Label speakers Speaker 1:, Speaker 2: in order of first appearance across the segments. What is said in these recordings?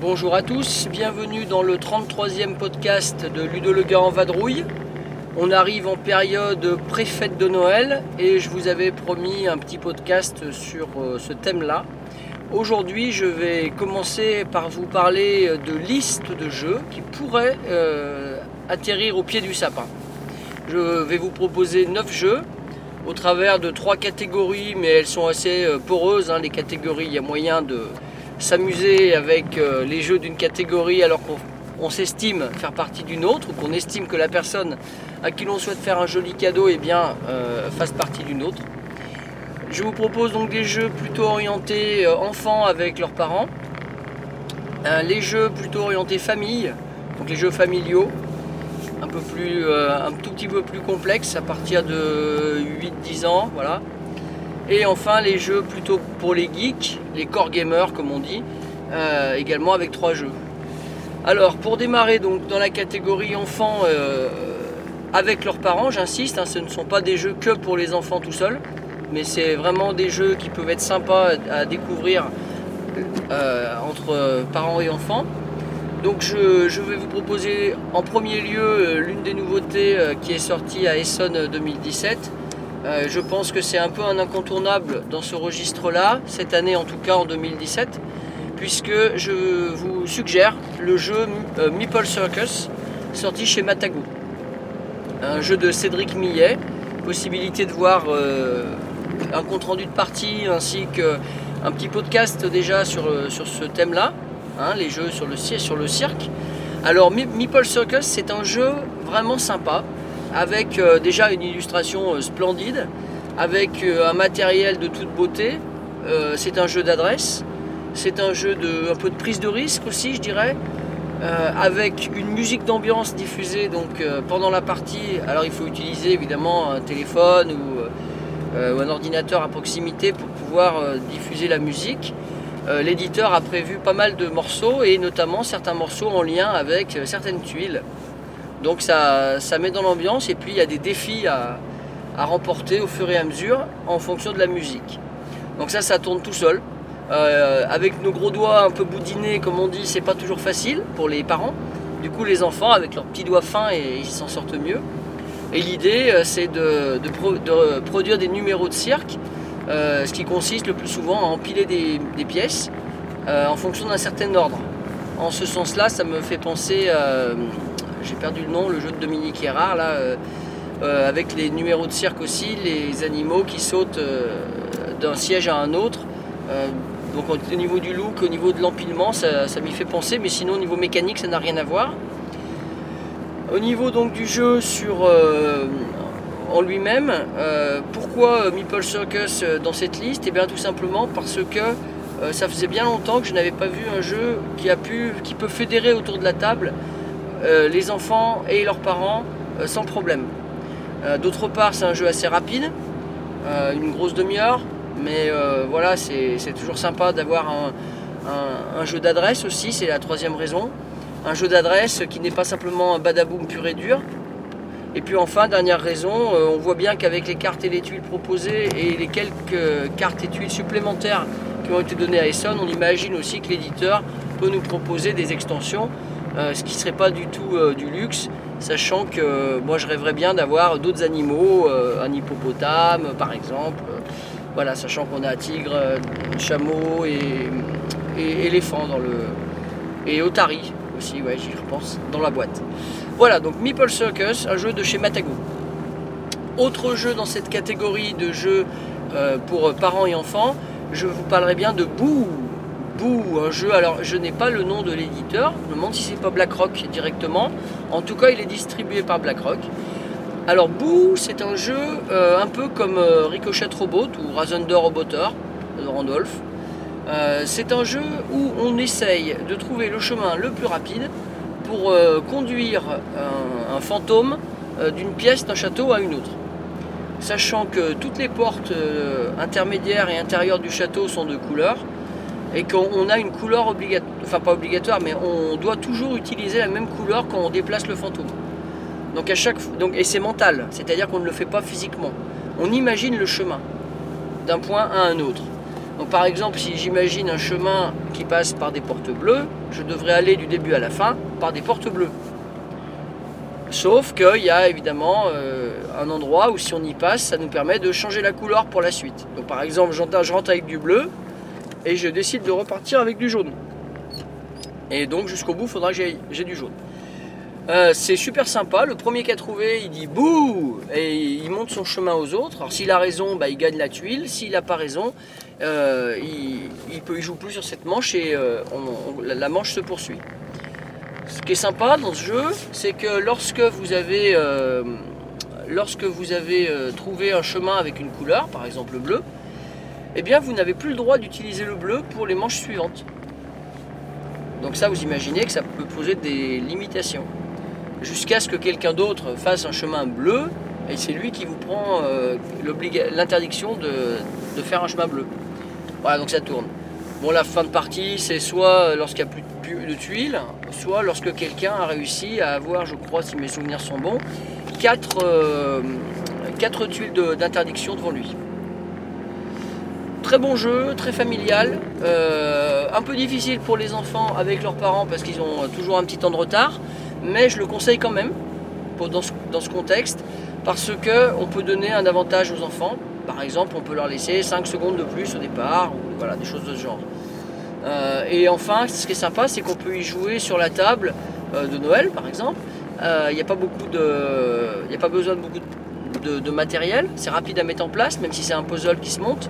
Speaker 1: Bonjour à tous, bienvenue dans le 33e podcast de Ludo Le Gars en vadrouille. On arrive en période pré-fête de Noël et je vous avais promis un petit podcast sur euh, ce thème-là. Aujourd'hui, je vais commencer par vous parler de listes de jeux qui pourraient euh, atterrir au pied du sapin. Je vais vous proposer 9 jeux au travers de trois catégories, mais elles sont assez euh, poreuses. hein, les catégories, il y a moyen de s'amuser avec les jeux d'une catégorie alors qu'on on s'estime faire partie d'une autre, ou qu'on estime que la personne à qui l'on souhaite faire un joli cadeau eh bien, euh, fasse partie d'une autre. Je vous propose donc des jeux plutôt orientés euh, enfants avec leurs parents, Euh, les jeux plutôt orientés famille, donc les jeux familiaux, un, peu plus, un tout petit peu plus complexes à partir de 8-10 ans, voilà. Et enfin les jeux plutôt pour les geeks, les core gamers comme on dit, également avec trois jeux. Alors pour démarrer donc dans la catégorie enfants euh, avec leurs parents, j'insiste, hein, ce ne sont pas des jeux que pour les enfants tout seuls, mais c'est vraiment des jeux qui peuvent être sympas à découvrir euh, entre parents et enfants. Donc je, vais vous proposer en premier lieu euh, l'une des nouveautés euh, qui est sortie à Essonne 2017. Euh, je pense que c'est un peu un incontournable dans ce registre-là, cette année en tout cas en 2017, puisque je vous suggère le jeu euh, Meeple Circus, sorti chez Matago. Un jeu de Cédric Millet, possibilité de voir euh, un compte-rendu de partie ainsi qu'un petit podcast déjà sur, euh, ce thème-là, hein, les jeux sur le, sur le cirque. Alors Me- Meeple Circus, c'est un jeu vraiment sympa, avec euh, déjà une illustration euh, splendide, avec euh, un matériel de toute beauté. Euh, c'est un jeu d'adresse, c'est un jeu de un peu de prise de risque aussi, je dirais, euh, avec une musique d'ambiance diffusée donc euh, pendant la partie. Alors il faut utiliser évidemment un téléphone ou, euh, un ordinateur à proximité pour pouvoir diffuser la musique. L'éditeur a prévu pas mal de morceaux et notamment certains morceaux en lien avec certaines tuiles. Donc ça, ça met dans l'ambiance et puis il y a des défis à, à remporter au fur et à mesure en fonction de la musique. Donc ça, ça tourne tout seul. Euh, avec nos gros doigts un peu boudinés, comme on dit, c'est pas toujours facile pour les parents. Du coup, les enfants, avec leurs petits doigts fins, et ils s'en sortent mieux. Et l'idée, euh, c'est de, de pro- de produire des numéros de cirque, euh, ce qui consiste le plus souvent à empiler des, pièces en fonction d'un certain ordre. En ce sens-là, ça me fait penser, j'ai perdu le nom, le jeu de Dominique Erard, là, avec les numéros de cirque aussi, les animaux qui sautent d'un siège à un autre. Donc au niveau du look, au niveau de l'empilement, ça, m'y fait penser, mais sinon au niveau mécanique, ça n'a rien à voir. Au niveau donc du jeu euh, en lui-même, euh, pourquoi euh, Meeple Circus dans cette liste? Eh bien tout simplement parce que ça faisait bien longtemps que je n'avais pas vu un jeu qui peut fédérer autour de la table les enfants et leurs parents sans problème. D'autre part, c'est un jeu assez rapide, une grosse demi-heure, mais euh, voilà, c'est toujours sympa d'avoir un, jeu d'adresse aussi, c'est la troisième raison. Un jeu d'adresse qui n'est pas simplement un badaboom pur et dur. Et puis enfin, dernière raison, euh, on voit bien qu'avec les cartes et les tuiles proposées et les quelques cartes et tuiles supplémentaires qui ont été données à Essonne, on imagine aussi que l'éditeur peut nous proposer des extensions, euh, ce qui ne serait pas du tout euh, du luxe, sachant que euh, moi je rêverais bien d'avoir d'autres animaux, euh, un hippopotame par exemple, euh, voilà, sachant qu'on a tigre, euh, chameau et, éléphant dans le. et otari aussi, ouais, j'y repense, dans la boîte. Voilà, donc Meeple Circus, un jeu de chez Matago. Autre jeu dans cette catégorie de jeux euh, pour parents et enfants, je vous parlerai bien de Boo. Boo, un jeu, alors je n'ai pas le nom de l'éditeur, je me demande si c'est pas BlackRock directement. En tout cas, il est distribué par BlackRock. Alors Boo, c'est un jeu euh, un peu comme euh, Ricochet Robot ou Razender Roboter de Randolph. Euh, c'est un jeu où on essaye de trouver le chemin le plus rapide pour conduire un, fantôme d'une pièce d'un château à une autre. sachant que toutes les portes intermédiaires et intérieures du château sont de couleur et qu'on a une couleur obligatoire, enfin pas obligatoire, mais on doit toujours utiliser la même couleur quand on déplace le fantôme. Donc à chaque donc et c'est mental, c'est-à-dire qu'on ne le fait pas physiquement. On imagine le chemin d'un point à un autre. Donc par exemple, si j'imagine un chemin qui passe par des portes bleues, je devrais aller du début à la fin par des portes bleues. Sauf qu'il y a évidemment euh, un endroit où si on y passe, ça nous permet de changer la couleur pour la suite. Donc par exemple, je rentre avec du bleu et je décide de repartir avec du jaune. Et donc jusqu'au bout, il faudra que j'ai du jaune. Euh, c'est super sympa. Le premier qui a trouvé, il dit bouh et il monte son chemin aux autres. Alors s'il a raison, bah, il gagne la tuile. S'il n'a pas raison, euh, il, il peut, joue plus sur cette manche et euh, la, manche se poursuit. Ce qui est sympa dans ce jeu, c'est que lorsque vous avez, lorsque vous avez trouvé un chemin avec une couleur, par exemple le bleu, eh bien vous n'avez plus le droit d'utiliser le bleu pour les manches suivantes. Donc ça, vous imaginez que ça peut poser des limitations. Jusqu'à ce que quelqu'un d'autre fasse un chemin bleu, et c'est lui qui vous prend euh, l'interdiction de, faire un chemin bleu. Voilà, donc ça tourne. Bon, la fin de partie, c'est soit lorsqu'il n'y a plus de, tuiles, soit lorsque quelqu'un a réussi à avoir, je crois, si mes souvenirs sont bons, quatre, euh, quatre tuiles d'interdiction devant lui. Très bon jeu, très familial, euh, un peu difficile pour les enfants avec leurs parents parce qu'ils ont toujours un petit temps de retard, mais je le conseille quand même dans, ce, contexte parce que on peut donner un avantage aux enfants. Par exemple, on peut leur laisser 5 secondes de plus au départ, ou voilà, des choses de ce genre. Euh, et enfin, ce qui est sympa, c'est qu'on peut y jouer sur la table euh, de Noël, par exemple. Euh, Il n'y a pas a pas besoin de beaucoup de, matériel. C'est rapide à mettre en place, même si c'est un puzzle qui se monte.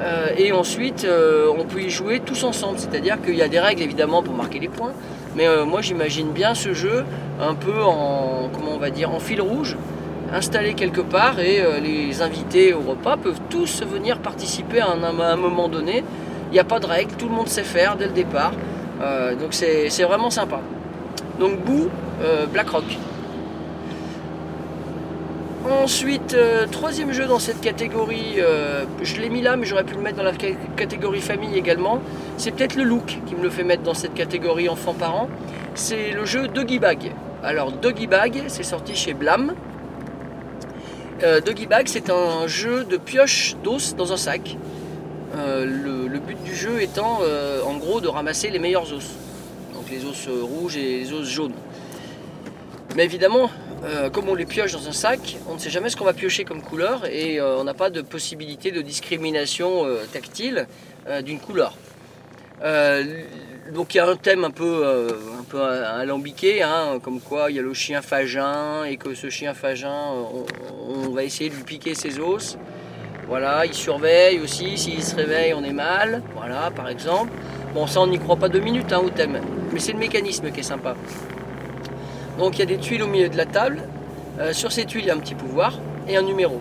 Speaker 1: Euh, et ensuite, euh, on peut y jouer tous ensemble. C'est-à-dire qu'il y a des règles évidemment pour marquer les points. Mais euh, moi, j'imagine bien ce jeu un peu en, comment on va dire, en fil rouge, installé quelque part, et euh, les invités au repas peuvent tous venir participer à un, moment donné. Il n'y a pas de règles, tout le monde sait faire dès le départ. Euh, donc c'est vraiment sympa. Donc Boo, euh, Blackrock. Ensuite, euh, troisième jeu dans cette catégorie, euh, je l'ai mis là, mais j'aurais pu le mettre dans la ca- catégorie famille également. C'est peut-être le look qui me le fait mettre dans cette catégorie enfant-parent. C'est le jeu Doggy Bag. Alors, Doggy Bag, c'est sorti chez Blam. Euh, Doggy Bag, c'est un jeu de pioche d'os dans un sac. Le, le but du jeu étant, en gros, de ramasser les meilleurs os. Donc les os rouges et les os jaunes. Mais évidemment, euh, comme on les pioche dans un sac, on ne sait jamais ce qu'on va piocher comme couleur et euh, on n'a pas de possibilité de discrimination euh, tactile d'une couleur. Donc il y a un thème un peu, un peu alambiqué, hein, comme quoi il y a le chien fagin et que ce chien fagin, on, on va essayer de lui piquer ses os. Voilà, il surveille aussi, s'il se réveille, on est mal. Voilà, par exemple. Bon, ça, on n'y croit pas deux minutes hein, au thème, mais c'est le mécanisme qui est sympa. Donc, il y a des tuiles au milieu de la table. Euh, sur ces tuiles, il y a un petit pouvoir et un numéro.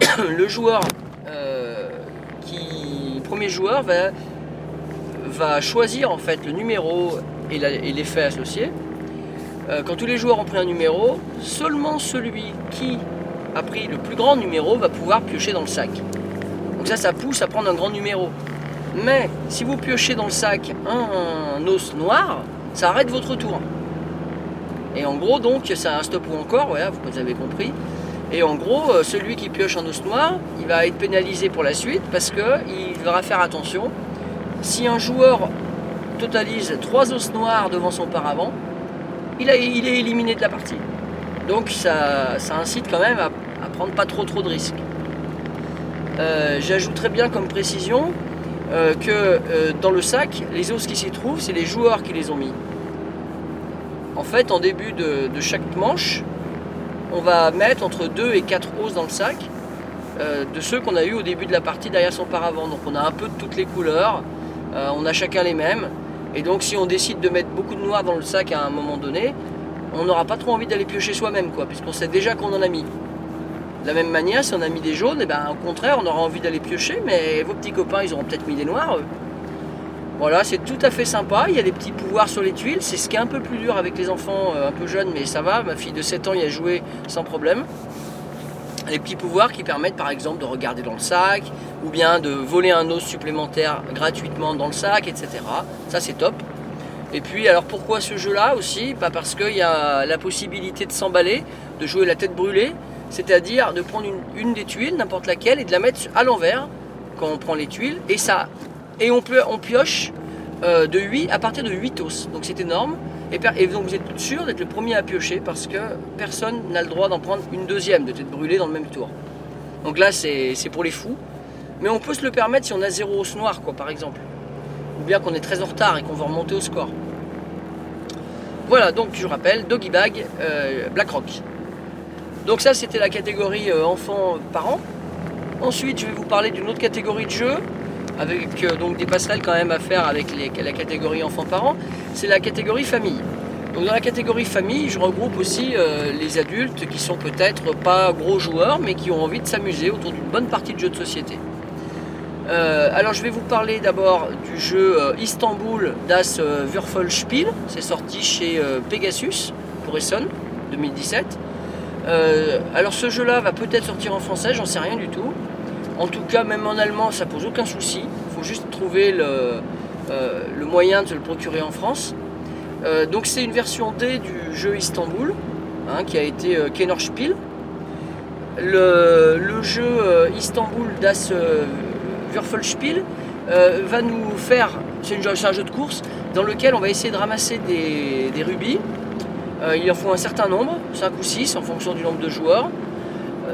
Speaker 1: le joueur euh, qui. Premier joueur va, choisir en fait le numéro et l'effet associé. Euh, quand tous les joueurs ont pris un numéro, seulement celui qui a pris le plus grand numéro va pouvoir piocher dans le sac. Donc ça, ça pousse à prendre un grand numéro. Mais si vous piochez dans le sac un os noir, ça arrête votre tour. Et en gros, donc, c'est un stop ou encore, voilà, vous avez compris. Et en gros, euh, celui qui pioche un os noir, il va être pénalisé pour la suite parce qu'il devra faire attention. Si un joueur totalise trois os noirs devant son paravent, il, est éliminé de la partie. Donc ça, incite quand même à, à prendre pas trop trop de risques. Euh, J'ajouterais bien comme précision euh, que euh, dans le sac, les os qui s'y trouvent, c'est les joueurs qui les ont mis. En fait, en début de, chaque manche, on va mettre entre 2 et 4 os dans le sac euh, de ceux qu'on a eu au début de la partie derrière son paravent. Donc on a un peu de toutes les couleurs, euh, on a chacun les mêmes. Et donc si on décide de mettre beaucoup de noir dans le sac à un moment donné, on n'aura pas trop envie d'aller piocher soi-même, puisqu'on sait déjà qu'on en a mis. De la même manière, si on a mis des jaunes, et ben, au contraire, on aura envie d'aller piocher, mais vos petits copains, ils auront peut-être mis des noirs. eux. Voilà, c'est tout à fait sympa. Il y a des petits pouvoirs sur les tuiles. C'est ce qui est un peu plus dur avec les enfants euh, un peu jeunes, mais ça va. Ma fille de 7 ans y a joué sans problème. les petits pouvoirs qui permettent par exemple de regarder dans le sac ou bien de voler un os supplémentaire gratuitement dans le sac, etc. Ça c'est top. Et puis alors pourquoi ce jeu-là aussi? Parce qu'il y a la possibilité de s'emballer, de jouer la tête brûlée, c'est-à-dire de prendre une, des tuiles, n'importe laquelle, et de la mettre à l'envers quand on prend les tuiles, et ça, et on, peut, on pioche euh, de 8 à partir de 8 os. Donc c'est énorme. Et, donc vous êtes sûr d'être le premier à piocher parce que personne n'a le droit d'en prendre une deuxième, de tête brûlée dans le même tour. Donc là c'est pour les fous. Mais on peut se le permettre si on a zéro os noir, quoi, par exemple. Ou bien qu'on est très en retard et qu'on va remonter au score. Voilà, donc je rappelle, Doggy Bag, euh, Black Rock. Donc ça c'était la catégorie euh, enfants-parents. Ensuite je vais vous parler d'une autre catégorie de jeux avec euh, donc des passerelles quand même à faire avec la catégorie enfants-parents, c'est la catégorie famille. Donc dans la catégorie famille, je regroupe aussi euh, les adultes qui sont peut-être pas gros joueurs, mais qui ont envie de s'amuser autour d'une bonne partie de jeux de société. Euh, alors je vais vous parler d'abord du jeu Istanbul Das Würfelspiel. C'est sorti chez Pegasus pour Essen 2017. alors ce jeu-là va peut-être sortir en français, j'en sais rien du tout. En tout cas, même en allemand, ça pose aucun souci. Il faut juste trouver le, euh, moyen de se le procurer en France. Euh, donc c'est une version D du jeu Istanbul, hein, qui a été euh, Kennerspiel. Le, jeu Istanbul Das Würfelspiel va nous faire, c'est un jeu de course, dans lequel on va essayer de ramasser des, des rubis. il en faut un certain nombre, 5 ou 6 en fonction du nombre de joueurs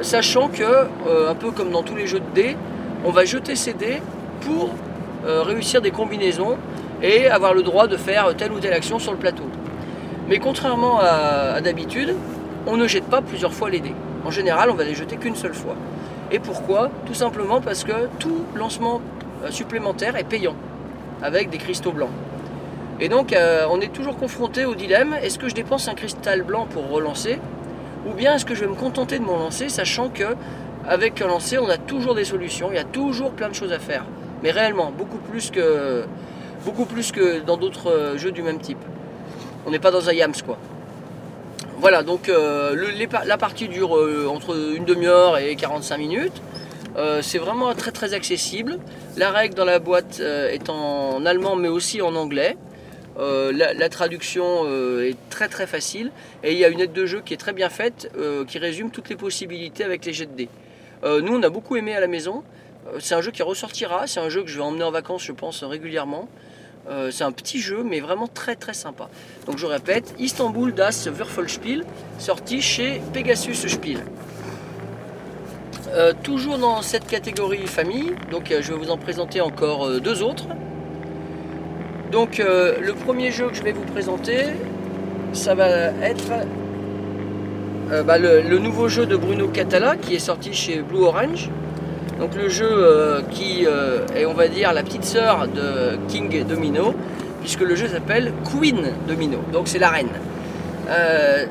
Speaker 1: sachant que, euh, un peu comme dans tous les jeux de dés, on va jeter ces dés pour euh, réussir des combinaisons et avoir le droit de faire telle ou telle action sur le plateau. Mais contrairement à, d'habitude, on ne jette pas plusieurs fois les dés. En général, on va les jeter qu'une seule fois. Et pourquoi? Tout simplement parce que tout lancement euh, supplémentaire est payant, avec des cristaux blancs. Et donc, on est toujours confronté au dilemme, est-ce que je dépense un cristal blanc pour relancer? Ou bien est-ce que je vais me contenter de mon lancer, sachant que avec un lancer, on a toujours des solutions, il y a toujours plein de choses à faire. Mais réellement, beaucoup plus que, beaucoup plus que dans d'autres euh, jeux du même type. On n'est pas dans un Yams quoi. Voilà, donc euh, la partie dure euh, entre une demi-heure et 45 minutes. c'est vraiment très très accessible. La règle dans la boîte est en allemand mais aussi en anglais. Euh, la, traduction euh, est très très facile et il y a une aide de jeu qui est très bien faite euh, qui résume toutes les possibilités avec les jets de dés. nous on a beaucoup aimé à la maison. c'est un jeu qui ressortira, c'est un jeu que je vais emmener en vacances je pense régulièrement. c'est un petit jeu mais vraiment très très sympa. Donc je répète, Istanbul Das Würfelspiel, sorti chez Pegasus Spiel. toujours dans cette catégorie famille, donc je vais vous en présenter encore deux autres. Donc euh, le premier jeu que je vais vous présenter, ça va être euh, bah, le, nouveau jeu de Bruno Catala qui est sorti chez Blue Orange. Donc le jeu euh, qui est on va dire la petite sœur de King Domino, puisque le jeu s'appelle Queen Domino, donc c'est la reine.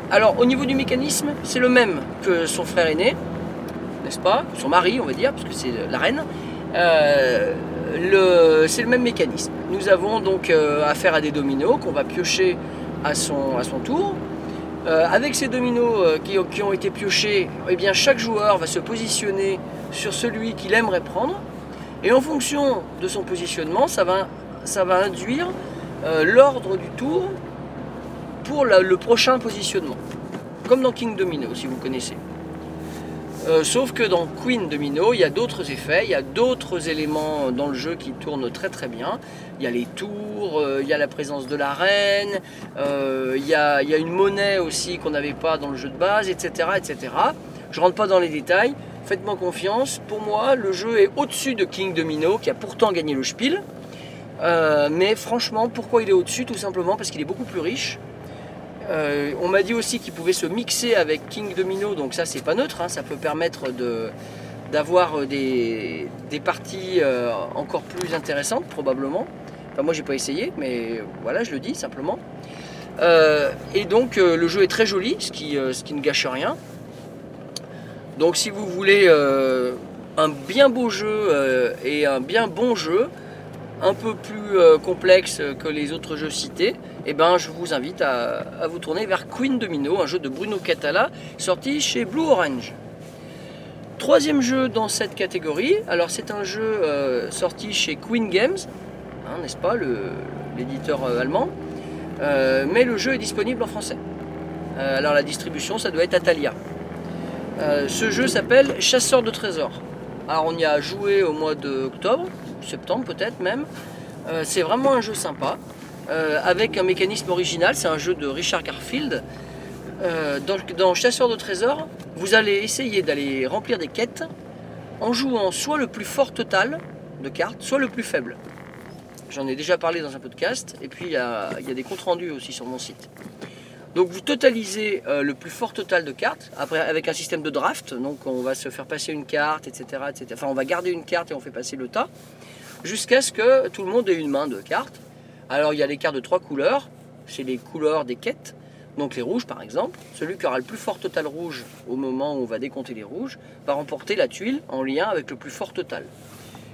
Speaker 1: alors au niveau du mécanisme, c'est le même que son frère aîné, n'est-ce pas? Son mari on va dire, puisque c'est la reine c'est le même mécanisme. Nous avons donc euh, affaire à des dominos qu'on va piocher à son, tour. Euh, avec ces dominos euh, qui, ont été piochés, eh chaque joueur va se positionner sur celui qu'il aimerait prendre. Et en fonction de son positionnement, ça va, ça va induire l'ordre du tour pour le prochain positionnement. Comme dans King Domino, si vous connaissez. Euh, sauf que dans Queen Domino, il y a d'autres effets, il y a d'autres éléments dans le jeu qui tournent très très bien. Il y a les tours, euh, il y a la présence de la reine, euh, il, y a, une monnaie aussi qu'on n'avait pas dans le jeu de base, etc. etc. Je rentre pas dans les détails, faites-moi confiance. Pour moi, le jeu est au-dessus de King Domino, qui a pourtant gagné le Spiel. mais franchement, pourquoi il est au-dessus? Tout simplement parce qu'il est beaucoup plus riche. Euh, on m'a dit aussi qu'il pouvait se mixer avec King Domino, donc ça c'est pas neutre, hein. ça peut permettre d'avoir euh, des, parties euh, encore plus intéressantes probablement. Enfin, moi j'ai pas essayé, mais voilà, je le dis simplement. et donc le jeu est très joli, ce qui, ce qui ne gâche rien. Donc si vous voulez un bien beau jeu et un bien bon jeu, un peu plus complexe que les autres jeux cités, eh ben, je vous invite à, vous tourner vers Queen Domino, un jeu de Bruno Catala sorti chez Blue Orange. Troisième jeu dans cette catégorie, alors c'est un jeu euh, sorti chez Queen Games, hein, n'est-ce pas, l'éditeur euh, allemand, Euh, mais le jeu est disponible en français. Alors la distribution, ça doit être Atalia. Ce jeu s'appelle Chasseur de trésors. Alors on y a joué au mois d'octobre, septembre peut-être même. C'est vraiment un jeu sympa, euh, avec un mécanisme original, c'est un jeu de Richard Garfield. Euh, dans, Chasseur de trésors, vous allez essayer d'aller remplir des quêtes en jouant soit le plus fort total de cartes, soit le plus faible. J'en ai déjà parlé dans un podcast, et puis il y a, il y a des comptes rendus aussi sur mon site. Donc vous totalisez euh, le plus fort total de cartes, après avec un système de draft, donc on va se faire passer une carte, etc., etc. Enfin on va garder une carte et on fait passer le tas, jusqu'à ce que tout le monde ait une main de cartes. Alors il y a les cartes de trois couleurs, c'est les couleurs des quêtes, donc les rouges par exemple. Celui qui aura le plus fort total rouge au moment où on va décompter les rouges va remporter la tuile en lien avec le plus fort total.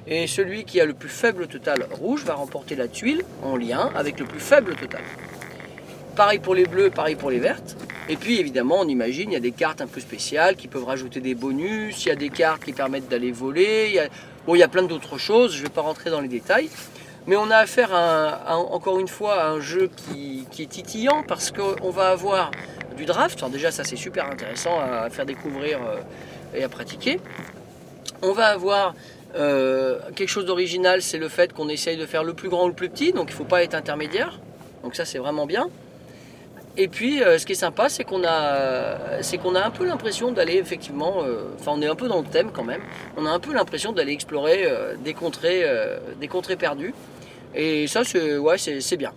Speaker 1: Et celui qui a le plus faible total rouge va remporter la tuile en lien avec le plus faible total. Pareil pour les bleus, pareil pour les vertes. Et puis évidemment, on imagine, il y a des cartes un peu spéciales qui peuvent rajouter des bonus, il y a des cartes qui permettent d'aller voler, il y a plein d'autres choses, je ne vais pas rentrer dans les détails. Mais on a affaire encore une fois à un jeu qui, est titillant parce qu'on va avoir du draft. Déjà, ça c'est super intéressant à faire découvrir euh, et à pratiquer. On va avoir euh, quelque chose d'original, c'est le fait qu'on essaye de faire le plus grand ou le plus petit, donc il ne faut pas être intermédiaire. Donc ça c'est vraiment bien. Et puis euh, ce qui est sympa, c'est qu'on a, c'est qu'on a un peu l'impression d'aller effectivement, euh, enfin on est un peu dans le thème quand même, on a un peu l'impression d'aller explorer euh, des, contrées, des contrées perdues. Et ça c'est, ouais, c'est, bien.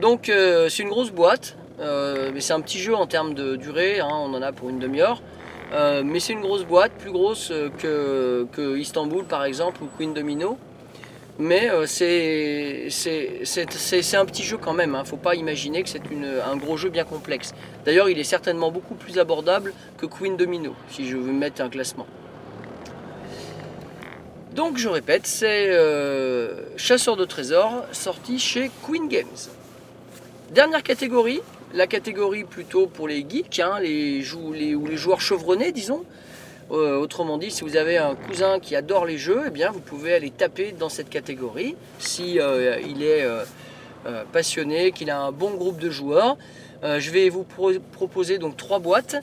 Speaker 1: Donc c'est une grosse boîte, mais c'est un petit jeu en termes de durée, hein, on en a pour une demi-heure. Mais c'est une grosse boîte, plus grosse que Istanbul par exemple ou Queen Domino. Mais euh, c'est un petit jeu quand même, il ne faut pas imaginer que c'est un gros jeu bien complexe. D'ailleurs, il est certainement beaucoup plus abordable que Queen Domino, si je veux mettre un classement. Donc je répète, c'est euh, Chasseur de trésors, sorti chez Queen Games. Dernière catégorie, la catégorie plutôt pour les geeks, hein, ou les joueurs chevronnés, disons. Euh, autrement dit, si vous avez un cousin qui adore les jeux, eh bien, vous pouvez aller taper dans cette catégorie. Si euh, il est euh, passionné, qu'il a un bon groupe de joueurs, je vais vous pro- proposer donc trois boîtes,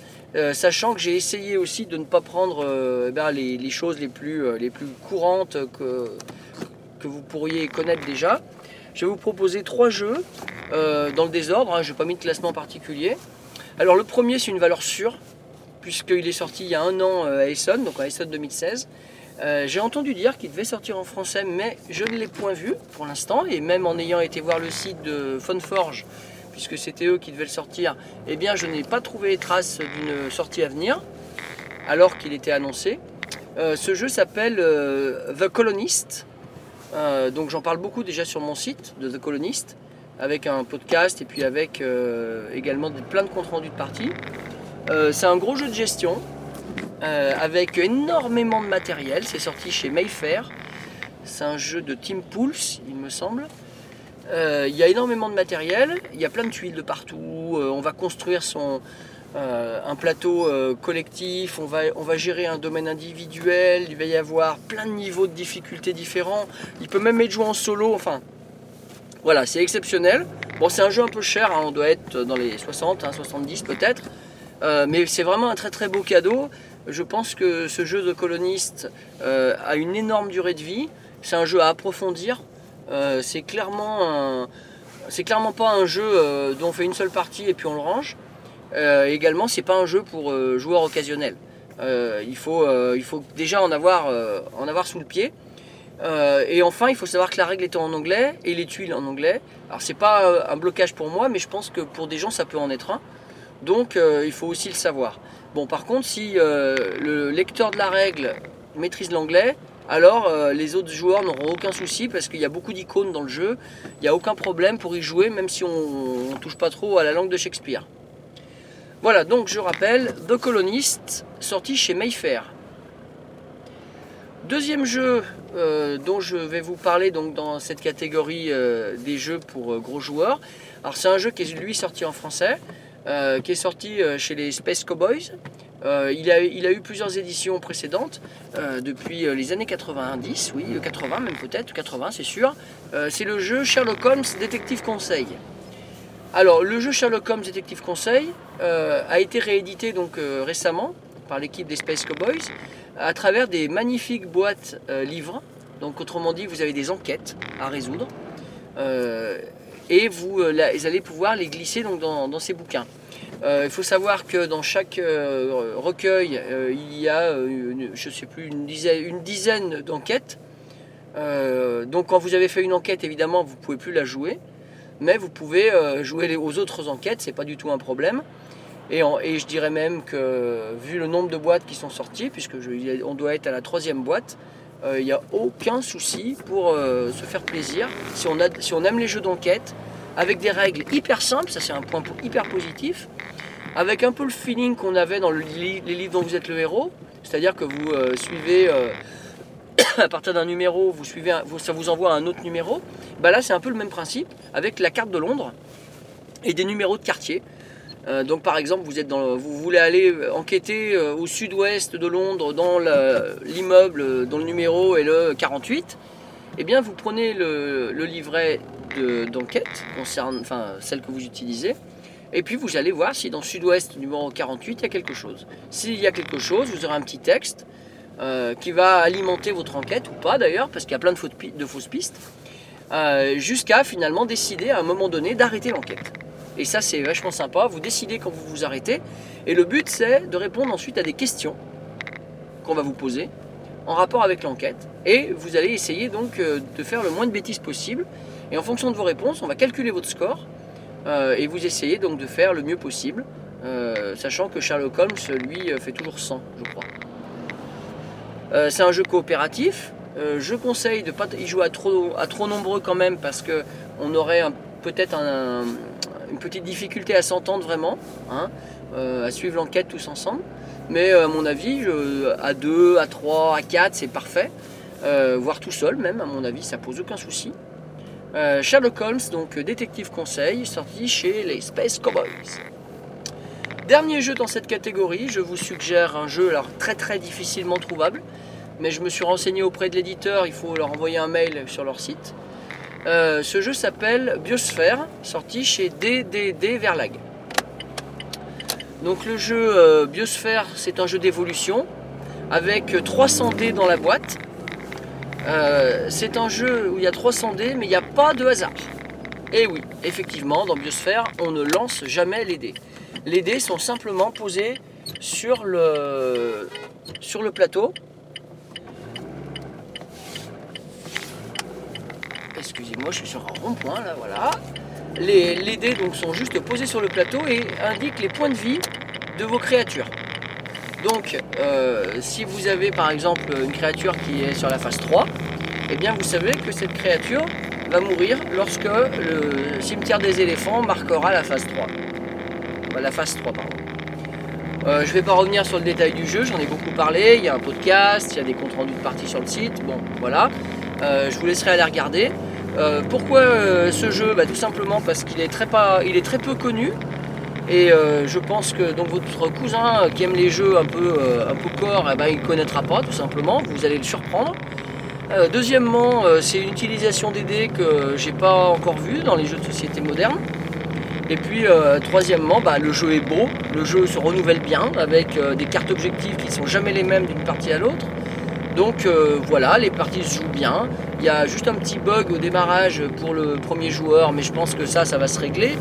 Speaker 1: sachant que j'ai essayé aussi de ne pas prendre eh ben, les, choses les plus, courantes que, vous pourriez connaître déjà. Je vais vous proposer trois jeux dans le désordre. hein, je n'ai pas mis de classement particulier. Alors le premier, c'est une valeur sûre, puisqu'il est sorti il y a un an euh, à Essonne, donc à Essonne 2016. Euh, J'ai entendu dire qu'il devait sortir en français, mais je ne l'ai point vu pour l'instant. Et même en ayant été voir le site de Funforge, puisque c'était eux qui devaient le sortir, eh bien je n'ai pas trouvé trace d'une sortie à venir, alors qu'il était annoncé. Euh, ce jeu s'appelle The Colonist. Donc j'en parle beaucoup déjà sur mon site de The Colonist, avec un podcast et puis avec également plein de comptes rendus de parties. Euh, c'est un gros jeu de gestion euh, avec énormément de matériel. C'est sorti chez Mayfair. C'est un jeu de Team Pulse, il me semble. Euh, Il y a énormément de matériel, il y a plein de tuiles de partout. on va construire son, un plateau collectif, on va, on va gérer un domaine individuel, il va y avoir plein de niveaux de difficulté différents. Il peut même être joué en solo, enfin voilà, c'est exceptionnel. Bon, c'est un jeu un peu cher, hein, on doit être dans les 60, hein, 70 peut-être, Euh, mais c'est vraiment un très très beau cadeau. Je pense que ce jeu de coloniste euh, a une énorme durée de vie. C'est un jeu à approfondir. Euh, c'est clairement c'est clairement pas un jeu dont on fait une seule partie et puis on le range. Également, c'est pas un jeu pour joueurs occasionnels. Il, faut, il faut déjà en avoir, en avoir sous le pied. Et enfin, il faut savoir que la règle est en anglais et les tuiles en anglais. Alors, c'est pas un blocage pour moi, mais je pense que pour des gens, ça peut en être un. Donc, euh, il faut aussi le savoir. Bon, par contre, si euh, le lecteur de la règle maîtrise l'anglais, alors euh, les autres joueurs n'auront aucun souci parce qu'il y a beaucoup d'icônes dans le jeu. Il n'y a aucun problème pour y jouer, même si on ne touche pas trop à la langue de Shakespeare. Voilà, donc je rappelle, The Colonist, sorti chez Mayfair. Deuxième jeu dont je vais vous parler donc dans cette catégorie des jeux pour gros joueurs. Alors c'est un jeu qui est lui sorti en français, euh, qui est sorti euh, chez les Space Cowboys. Euh, il, a, il a eu plusieurs éditions précédentes depuis les années 90, oui, euh, 80 même peut-être, 80 c'est sûr. C'est le jeu Sherlock Holmes Détective Conseil. Alors le jeu Sherlock Holmes Détective Conseil a été réédité donc récemment par l'équipe des Space Cowboys à travers des magnifiques boîtes livres. Donc autrement dit, vous avez des enquêtes à résoudre et vous, euh, vous allez pouvoir les glisser donc, dans, ces bouquins. Euh, il faut savoir que dans chaque euh, recueil, il y a, une, je sais plus, une dizaine, d'enquêtes. Donc quand vous avez fait une enquête, évidemment, vous ne pouvez plus la jouer, mais vous pouvez jouer aux autres enquêtes, c'est pas du tout un problème. Et, je dirais même que vu le nombre de boîtes qui sont sorties, puisque on doit être à la troisième boîte, euh, il n'y a aucun souci pour euh, se faire plaisir. Si on, aime les jeux d'enquête, avec des règles hyper simples, ça c'est un point po- hyper positif, avec un peu le feeling qu'on avait dans les livres dont vous êtes le héros, c'est-à-dire que vous euh, suivez euh, à partir d'un numéro, ça vous envoie un autre numéro. Bah là c'est un peu le même principe avec la carte de Londres et des numéros de quartier. Euh, donc par exemple, vous, êtes dans, vous voulez aller enquêter euh, au sud-ouest de Londres dans l'immeuble dont le numéro est le 48. Eh bien, vous prenez le, livret de- d'enquête, concerne, enfin celle que vous utilisez, et puis vous allez voir si dans sud-ouest numéro 48 il y a quelque chose. S'il y a quelque chose, vous aurez un petit texte euh, qui va alimenter votre enquête, ou pas d'ailleurs, parce qu'il y a plein de, de fausses pistes, jusqu'à finalement décider à un moment donné d'arrêter l'enquête. Et ça, c'est vachement sympa. Vous décidez quand vous vous arrêtez. Et le but, c'est de répondre ensuite à des questions qu'on va vous poser en rapport avec l'enquête. Et vous allez essayer donc euh, de faire le moins de bêtises possible. Et en fonction de vos réponses, on va calculer votre score. euh, et vous essayez donc de faire le mieux possible. euh, sachant que Sherlock Holmes, lui, fait toujours 100, je crois. C'est un jeu coopératif. Je conseille de ne pas y jouer à trop, à trop nombreux quand même parce que on aurait peut-être un- une petite difficulté à s'entendre vraiment, hein, euh, à suivre l'enquête tous ensemble. Mais euh, à mon avis, à 2, à 3, à 4, c'est parfait. Euh, voire tout seul même, à mon avis, ça pose aucun souci. Euh, Sherlock Holmes, donc détective conseil, sorti chez les Space Cowboys. Dernier jeu dans cette catégorie, je vous suggère un jeu alors très très difficilement trouvable, mais je me suis renseigné auprès de l'éditeur, il faut leur envoyer un mail sur leur site. Euh, ce jeu s'appelle Biosphère, sorti chez DDD Verlag. Donc le jeu euh, Biosphère, c'est un jeu d'évolution avec 300 dés dans la boîte. Euh, c'est un jeu où il y a 300 dés, mais il n'y a pas de hasard. Et oui, effectivement, dans Biosphère, on ne lance jamais les dés. Les dés sont simplement posés sur le plateau. Excusez-moi, je suis sur un rond-point là, voilà. Les, dés donc, sont juste posés sur le plateau et indiquent les points de vie de vos créatures. Donc, euh, si vous avez par exemple une créature qui est sur la phase 3, eh bien vous savez que cette créature va mourir lorsque le cimetière des éléphants marquera la phase 3. Bah, la phase 3, pardon. Euh, je ne vais pas revenir sur le détail du jeu, j'en ai beaucoup parlé. Il y a un podcast, il y a des comptes rendus de parties sur le site. Bon, voilà. Euh, je vous laisserai aller regarder. Euh, pourquoi euh, ce jeu? Bah, Tout simplement parce qu'il est, très peu connu. Et euh, je pense que votre cousin qui aime les jeux un peu, un peu corps, eh ben, il ne connaîtra pas tout simplement. Vous allez le surprendre. Deuxièmement, c'est une utilisation des dés que j'ai pas encore vue dans les jeux de société modernes. Et puis troisièmement, bah, le jeu est beau, le jeu se renouvelle bien avec des cartes objectives qui ne sont jamais les mêmes d'une partie à l'autre. Donc euh, voilà, les parties se jouent bien. Il y a juste un petit bug au démarrage pour le premier joueur, mais je pense que ça, ça va se régler.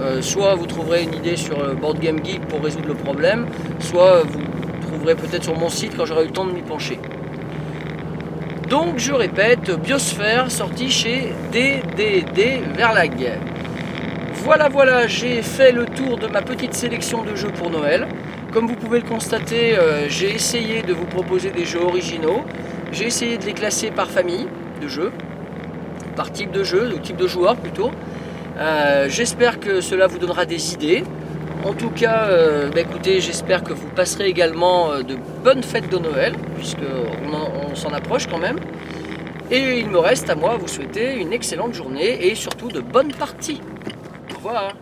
Speaker 1: Euh, soit vous trouverez une idée sur euh, Board Game Geek pour résoudre le problème, soit vous trouverez peut-être sur mon site quand j'aurai eu le temps de m'y pencher. Donc je répète, Biosphère sorti chez DDD Verlag. Voilà, voilà, j'ai fait le tour de ma petite sélection de jeux pour Noël. Comme vous pouvez le constater, euh, j'ai essayé de vous proposer des jeux originaux. J'ai essayé de les classer par famille de jeux, par type de jeu, ou type de joueur plutôt. Euh, j'espère que cela vous donnera des idées. En tout cas, euh, bah, écoutez, j'espère que vous passerez également de bonnes fêtes de Noël, puisqu'on on, s'en approche quand même. Et il me reste à moi à vous souhaiter une excellente journée et surtout de bonnes parties. Au revoir.